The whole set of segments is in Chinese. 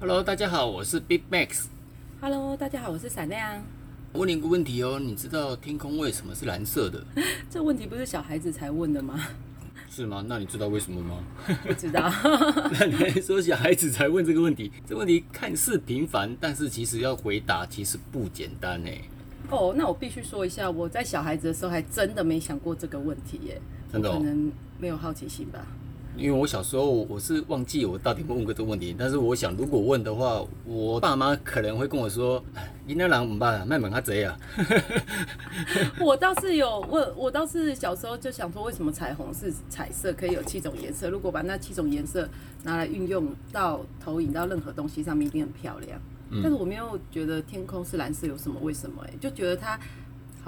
Hello，大家好，我是 Big Max。Hello，大家好，我是闪亮。问你一个问题哦，你知道天空为什么是蓝色的？这问题不是小孩子才问的吗？是吗？那你知道为什么吗？不知道。那你还说小孩子才问这个问题？这问题看似平凡，但是其实要回答其实不简单呢。哦，那我必须说一下，我在小孩子的时候还真的没想过这个问题耶。真的哦可能没有好奇心吧。因为我小时候我是忘记我到底问过这个问题，但是我想如果问的话，我爸妈可能会跟我说：“哎，你那人唔办，卖萌他贼啊。我倒是有问，我倒是小时候就想说，为什么彩虹是彩色，可以有七种颜色？如果把那七种颜色拿来运用到投影到任何东西上面，一定很漂亮。嗯但是我没有觉得天空是蓝色有什么？为什么？哎，就觉得它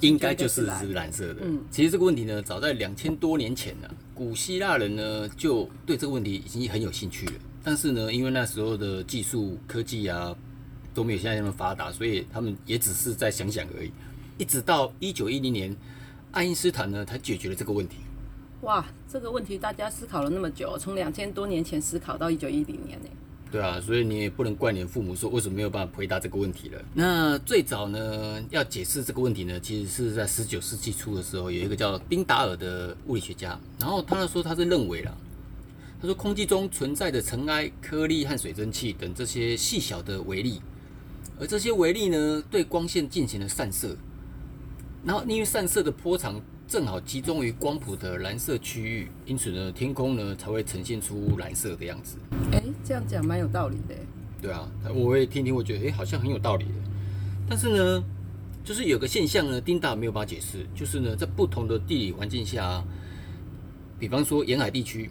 应该就是蓝是蓝色的。嗯其实这个问题呢，早在两千多年前呢、古希腊人呢就对这个问题已经很有兴趣了。但是呢，因为那时候的技术科技啊都没有现在那么发达，所以他们也只是在想想而已。一直到一九一零年，爱因斯坦呢才解决了这个问题。哇，这个问题大家思考了那么久，从两千多年前思考到一九一零年呢。对啊，所以你也不能怪你的父母说为什么没有办法回答这个问题了。那最早呢，要解释这个问题呢，其实是在十九世纪初的时候，有一个叫丁达尔的物理学家，然后他说他是认为啦，他说空气中存在的尘埃、颗粒和水蒸气等这些细小的微粒，而这些微粒呢，对光线进行了散射，然后因为散射的波长正好集中于光谱的蓝色区域，因此呢，天空呢才会呈现出蓝色的样子。哎，这样讲蛮有道理的。对啊，我也听听，我觉得诶好像很有道理的。但是呢，就是有个现象呢，丁达没有办法解释，就是呢，在不同的地理环境下、啊，比方说沿海地区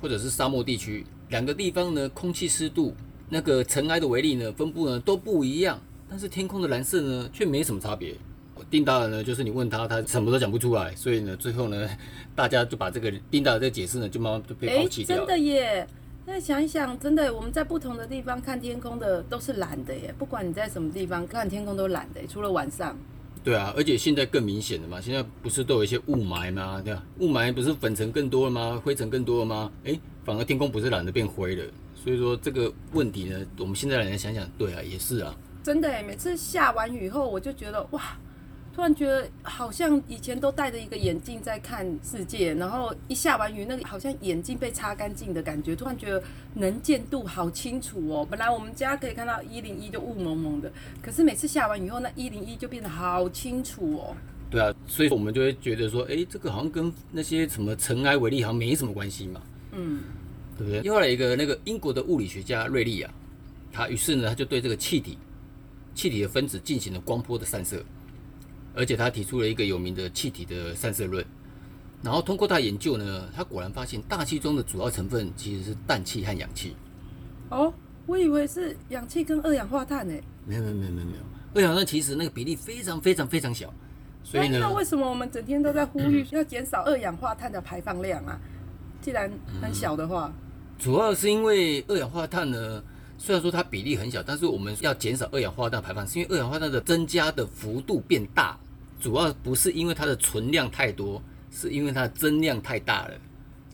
或者是沙漠地区，两个地方呢，空气湿度、那个尘埃的微粒呢分布呢都不一样，但是天空的蓝色呢却没什么差别。丁达尔呢，就是你问他，他什么都讲不出来，所以呢，最后呢，大家就把这个丁达尔这个解释呢，就慢慢就被哎抛，弃。真的耶！那想一想，真的，我们在不同的地方看天空的都是蓝的耶。不管你在什么地方看天空都蓝的，除了晚上。对啊，而且现在更明显了嘛，现在不是都有一些雾霾吗？对吧？雾霾不是粉尘更多了吗？灰尘更多了吗？诶，反而天空不是蓝的变灰了。所以说这个问题呢，我们现在来想想，对啊，也是啊。真的耶，每次下完雨后，我就觉得哇，突然觉得好像以前都戴着一个眼镜在看世界，然后一下完雨，那个好像眼镜被擦干净的感觉，突然觉得能见度好清楚哦。本来我们家可以看到一零一就雾蒙蒙的，可是每次下完雨后，那一零一就变得好清楚哦。对啊，所以我们就会觉得说，哎，这个好像跟那些什么尘埃微粒好像没什么关系嘛，嗯，对不对？又来一个那个英国的物理学家瑞利啊，他于是呢，他就对这个气体、气体的分子进行了光波的散射，而且他提出了一个有名的气体的散射论。然后通过他研究呢，他果然发现大气中的主要成分其实是氮气和氧气。哦，我以为是氧气跟二氧化碳呢。没有没有没有没有没有，二氧化碳其实那个比例非常非常非常小，所以呢，为什么我们整天都在呼吁要减少二氧化碳的排放量啊？既然很小的话，主要是因为二氧化碳呢，虽然说它比例很小，但是我们要减少二氧化碳排放，是因为二氧化碳的增加的幅度变大，主要不是因为它的存量太多，是因为它的增量太大了，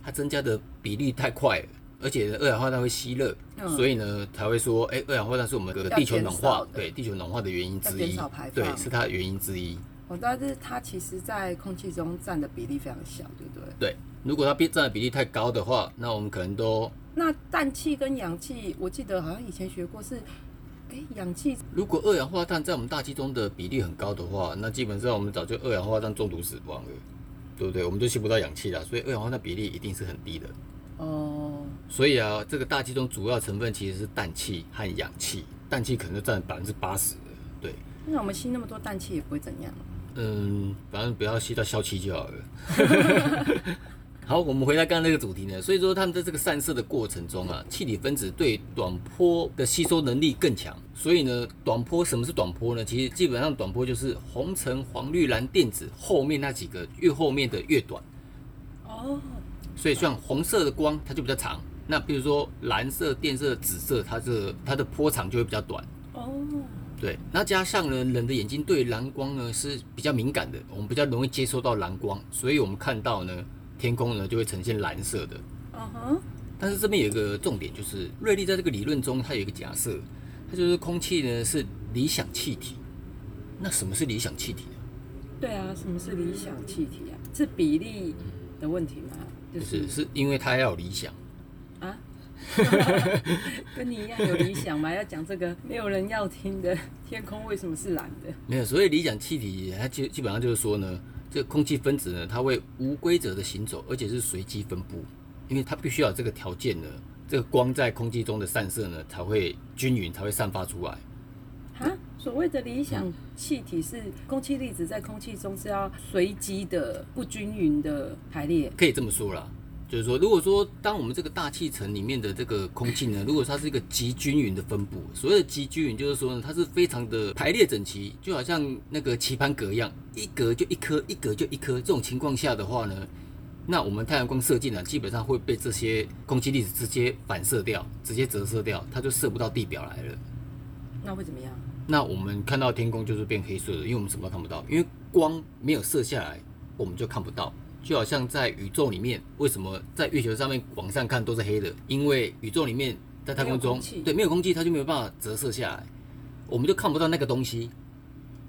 它增加的比例太快了。而且二氧化碳会吸热，嗯所以呢才会说，哎、二氧化碳是我们的地球暖化对地球暖化的原因之一对，是它的原因之一。哦，但是它其实在空气中占的比例非常小，对不对？对，如果它比占的比例太高的话，那我们可能都那氮气跟氧气，我记得好像以前学过是，哎，氧气如果二氧化碳在我们大气中的比例很高的话，那基本上我们早就二氧化碳中毒死亡了，对不对？我们就吸不到氧气了，所以二氧化碳比例一定是很低的。哦，所以啊，这个大气中主要成分其实是氮气和氧气，氮气可能就占百分之八十。对，那我们吸那么多氮气也不会怎样。嗯，反正不要吸到消气就好了。好，我们回到刚刚那个主题呢，所以说他们在这个散射的过程中啊，气体分子对短波的吸收能力更强，所以呢，短波什么是短波呢？其实基本上短波就是红橙黄绿蓝靛紫后面那几个越后面的越短，哦，所以像红色的光它就比较长，那比如说蓝色、靛色、紫色，它这它的波长就会比较短。哦，对，那加上呢，人的眼睛对蓝光呢是比较敏感的，我们比较容易接收到蓝光，所以我们看到呢天空呢就会呈现蓝色的。嗯哼，但是这边有一个重点，就是瑞利在这个理论中，它有一个假设，它就是空气呢是理想气体。那什么是理想气体呢？对啊，什么是理想气体啊？是比例的问题吗？就是是因为它要有理想。啊？跟你一样有理想吗？要讲这个没有人要听的天空为什么是蓝的？没有，所以理想气体，它基基本上就是说呢，这个空气分子呢，它会无规则的行走，而且是随机分布，因为它必须要有这个条件呢，这个光在空气中的散射呢才会均匀，才会散发出来。啊？所谓的理想气体是空气粒子在空气中是要随机的、不均匀的排列？可以这么说啦。就是说，如果说当我们这个大气层里面的这个空气呢，如果它是一个极均匀的分布，所谓的极均匀，就是说呢，它是非常的排列整齐，就好像那个棋盘格一样，一格就一颗，一格就一颗。这种情况下的话呢，那我们太阳光射进来，基本上会被这些空气粒子直接反射掉，直接折射掉，它就射不到地表来了。那会怎么样？那我们看到天空就是变黑色的，因为我们什么都看不到，因为光没有射下来，我们就看不到。就好像在宇宙里面，为什么在月球上面往上看都是黑的？因为宇宙里面在太空中，对，没有空气，它就没有办法折射下来，我们就看不到那个东西。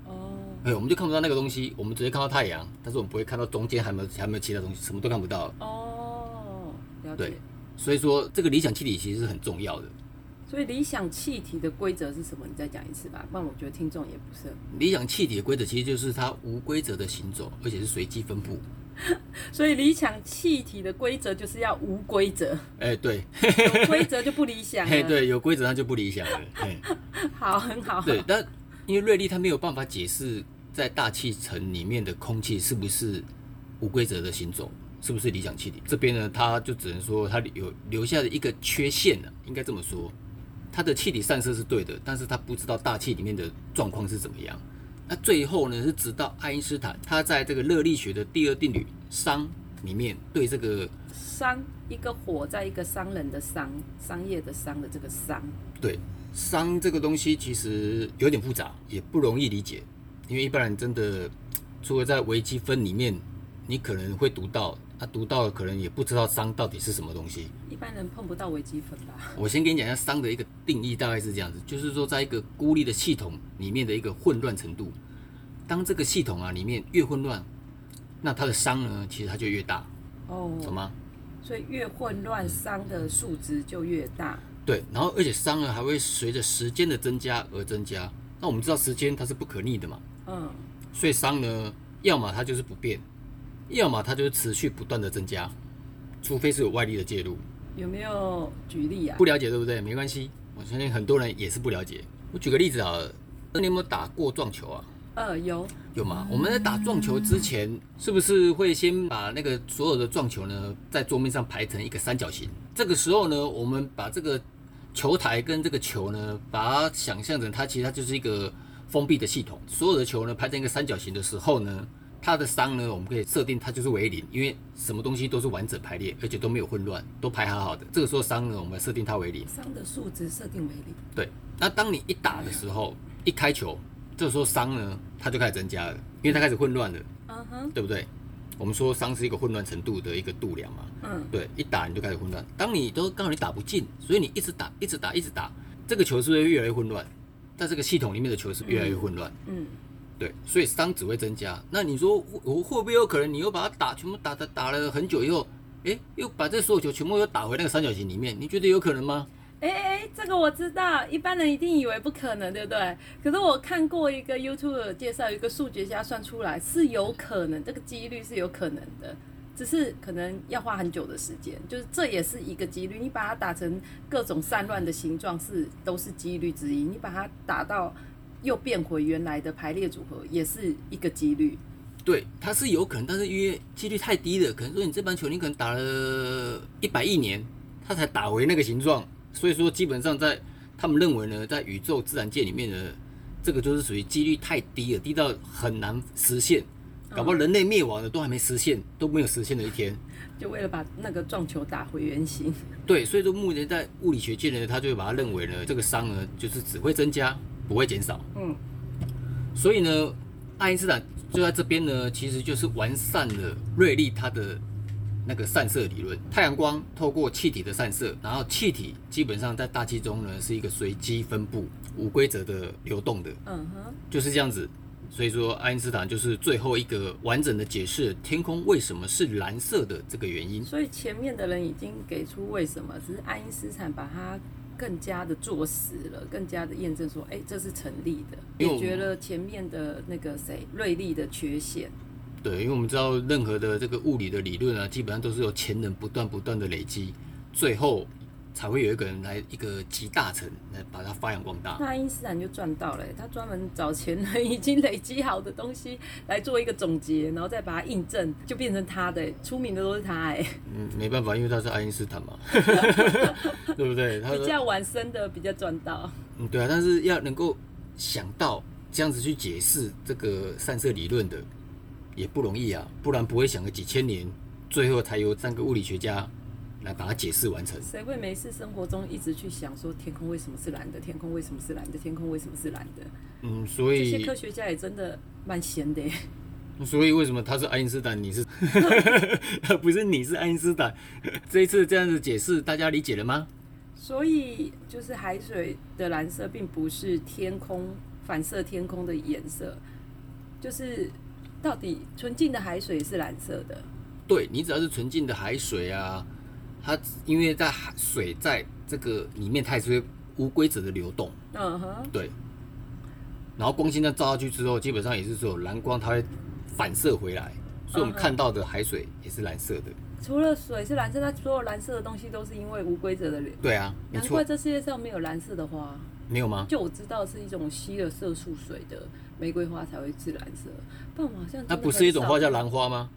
哦，哎，我们就看不到那个东西，我们直接看到太阳，但是我们不会看到中间还没有还没有其他东西，什么都看不到。哦，了解。对，所以说这个理想气体其实是很重要的。所以理想气体的规则是什么？你再讲一次吧，不然我觉得听众也不是。理想气体的规则其实就是它无规则的行走，而且是随机分布。所以理想气体的规则就是要无规则。哎，对，有规则就不理想。哎，对，有规则它就不理想了。好，很好。对，但因为瑞丽他没有办法解释在大气层里面的空气是不是无规则的行走，是不是理想气体。这边呢，他就只能说他有留下的一个缺陷呢，应该这么说，它的气体散射是对的，但是他不知道大气里面的状况是怎么样。那最后呢，是直到爱因斯坦，他在这个热力学的第二定律熵里面，对这个商一个火在一个商人的商商业的商的这个商，对商这个东西其实有点复杂，也不容易理解，因为一般人真的除了在微积分里面，你可能会读到。他读到了，可能也不知道熵到底是什么东西。一般人碰不到微积分吧？我先跟你讲一下熵的一个定义，大概是这样子，就是说，在一个孤立的系统里面的一个混乱程度。当这个系统啊里面越混乱，那它的熵呢，其实它就越大。哦，懂吗？所以越混乱，熵的数值就越大。对，然后而且熵呢还会随着时间的增加而增加。那我们知道时间它是不可逆的嘛？嗯。所以熵呢，要么它就是不变。要么它就是持续不断的增加，除非是有外力的介入。有没有举例啊？不了解对不对？没关系，我相信很多人也是不了解。我举个例子啊，那你有没有打过撞球啊？呃，有。有吗？我们在打撞球之前，是不是会先把那个所有的撞球呢，在桌面上排成一个三角形？这个时候呢，我们把这个球台跟这个球呢，把它想象成它其实它就是一个封闭的系统。所有的球呢，排成一个三角形的时候呢？它的伤呢，我们可以设定它就是为零，因为什么东西都是完整排列，而且都没有混乱，都排好好的。这个时候伤呢，我们设定它为零。伤的数值设定为零。对。那当你一打的时候，一开球，这个时候伤呢，它就开始增加了，因为它开始混乱了。嗯哼。对不对？我们说伤是一个混乱程度的一个度量嘛。嗯。对，一打你就开始混乱。当你都刚好你打不进，所以你一直打，一直打，一直打，这个球是不是越来越混乱，在这个系统里面的球是越来越混乱。嗯。对，所以伤只会增加。那你说我会不会有可能，你又把它打全部打打打了很久以后，哎，又把这所有球全部又打回那个三角形里面？你觉得有可能吗？哎哎，这个我知道，一般人一定以为不可能，对不对？可是我看过一个 YouTube 介绍，一个数学家算出来是有可能，这个几率是有可能的，只是可能要花很久的时间。就是这也是一个几率，你把它打成各种散乱的形状是都是几率之一，你把它打到。又变回原来的排列组合，也是一个几率。对，它是有可能，但是因为几率太低了，可能说你这盘球你可能打了一百亿年，它才打回那个形状。所以说，基本上在他们认为呢，在宇宙自然界里面的这个就是属于几率太低了，低到很难实现。搞不好人类灭亡了都还没实现，都没有实现的一天。就为了把那个撞球打回原形。对，所以说目前在物理学界呢，他就会把它认为呢，这个熵呢就是只会增加。不会减少，嗯，所以呢，爱因斯坦就在这边呢，其实就是完善了瑞利他的那个散射理论。太阳光透过气体的散射，然后气体基本上在大气中呢是一个随机分布、无规则的流动的，嗯哼，就是这样子。所以说，爱因斯坦就是最后一个完整的解释天空为什么是蓝色的这个原因。所以前面的人已经给出为什么，只是爱因斯坦把它更加的坐实了，更加的验证说，哎，这是成立的，解决了前面的那个谁瑞利的缺陷。对，因为我们知道任何的这个物理的理论啊，基本上都是由前人不断不断的累积，最后才会有一个人来一个集大成来把它发扬光大。那爱因斯坦就赚到了，他专门找前人已经累积好的东西来做一个总结，然后再把它印证，就变成他的，出名的都是他哎，嗯，没办法，因为他是爱因斯坦嘛，对不对？他比较晚生的比较赚到。嗯，对啊，但是要能够想到这样子去解释这个散射理论的，也不容易啊，不然不会想个几千年，最后才有三个物理学家来把它解释完成。谁会没事生活中一直去想说天空为什么是蓝的？天空为什么是蓝的？天空为什么是蓝的？嗯，所以这些以科学家也真的蛮闲的耶。所以为什么他是爱因斯坦，你是 不是你是爱因斯坦？这一次这样子解释，大家理解了吗？所以就是海水的蓝色，并不是天空反射天空的颜色，就是到底纯净的海水是蓝色的。对你只要是纯净的海水啊，它因为在海水在这个里面，它也是会无规则的流动，嗯哼，对。然后光线在照下去之后，基本上也是只有蓝光，它会反射回来，所以我们看到的海水也是蓝色的。除了水是蓝色，它所有蓝色的东西都是因为无规则的流。对啊，难怪这世界上没有蓝色的花。没有吗？就我知道是一种吸了色素水的玫瑰花才会是蓝色，不然我好像那不是一种花叫兰花吗？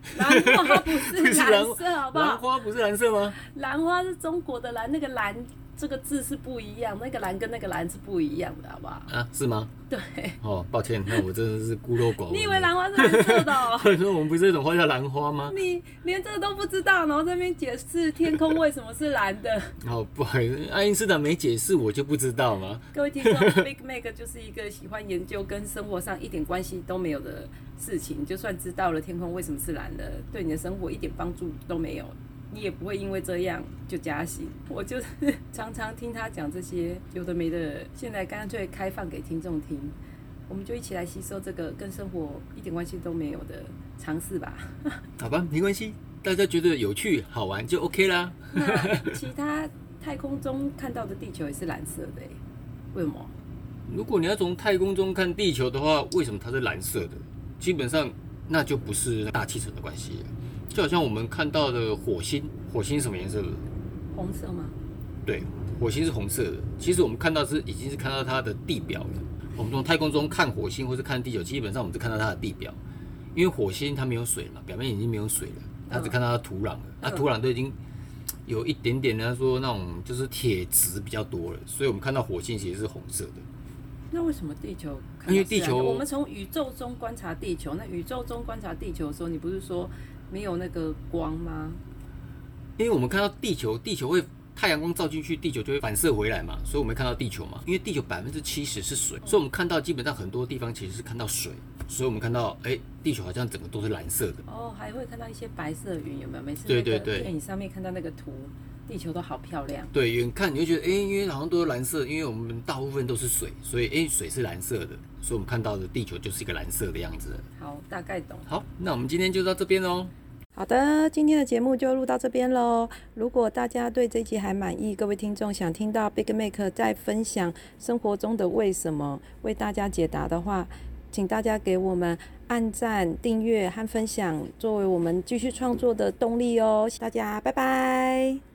兰花不是蓝色，好不好兰？花不是蓝色吗？兰花是中国的蓝，那个蓝这个字是不一样，那个蓝跟那个蓝是不一样的，好不好？啊，是吗？对，哦，抱歉，那我真的是孤陋寡闻。你以为兰花是蓝色的、哦？我说我们不是一种花叫兰花吗？你连这个都不知道，然后在那边解释天空为什么是蓝的。哦，不好意思，爱因斯坦没解释，我就不知道吗。各位听众，Big Mac 就是一个喜欢研究跟生活上一点关系都没有的事情。就算知道了天空为什么是蓝的，对你的生活一点帮助都没有，你也不会因为这样就加薪。我就是常常听他讲这些有的没的，现在干脆开放给听众听，我们就一起来吸收这个跟生活一点关系都没有的尝试吧。好吧，没关系，大家觉得有趣好玩就 OK 啦。那其他太空中看到的地球也是蓝色的、欸，为什么？如果你要从太空中看地球的话，为什么它是蓝色的？基本上那就不是大气层的关系了，就好像我们看到的火星，火星是什么颜色的？红色吗？对，火星是红色的。其实我们看到是已经是看到它的地表了。我们从太空中看火星或是看地球，基本上我们只看到它的地表，因为火星它没有水嘛，表面已经没有水了，它只看到它土壤了。那、嗯土壤都已经有一点点人家说那种就是铁质比较多了，所以我们看到火星其实是红色的。那为什么地球因为地球我们从宇宙中观察地球，那宇宙中观察地球的时候，你不是说没有那个光吗？因为我们看到地球，地球会太阳光照进去，地球就会反射回来嘛，所以我们看到地球嘛。因为地球百分之七十是水，所以我们看到基本上很多地方其实是看到水，所以我们看到哎、地球好像整个都是蓝色的。哦，还会看到一些白色云，有没有？每次对对对电影上面看到那个图，地球都好漂亮。对，远看你会觉得哎、因为好像都是蓝色，因为我们大部分都是水，所以哎、水是蓝色的，所以我们看到的地球就是一个蓝色的样子。好，大概懂。好，那我们今天就到这边喽。好的，今天的节目就录到这边喽。如果大家对这集还满意，各位听众想听到 Big Make 再分享生活中的为什么，为大家解答的话，请大家给我们按赞、订阅和分享，作为我们继续创作的动力哦。大家拜拜。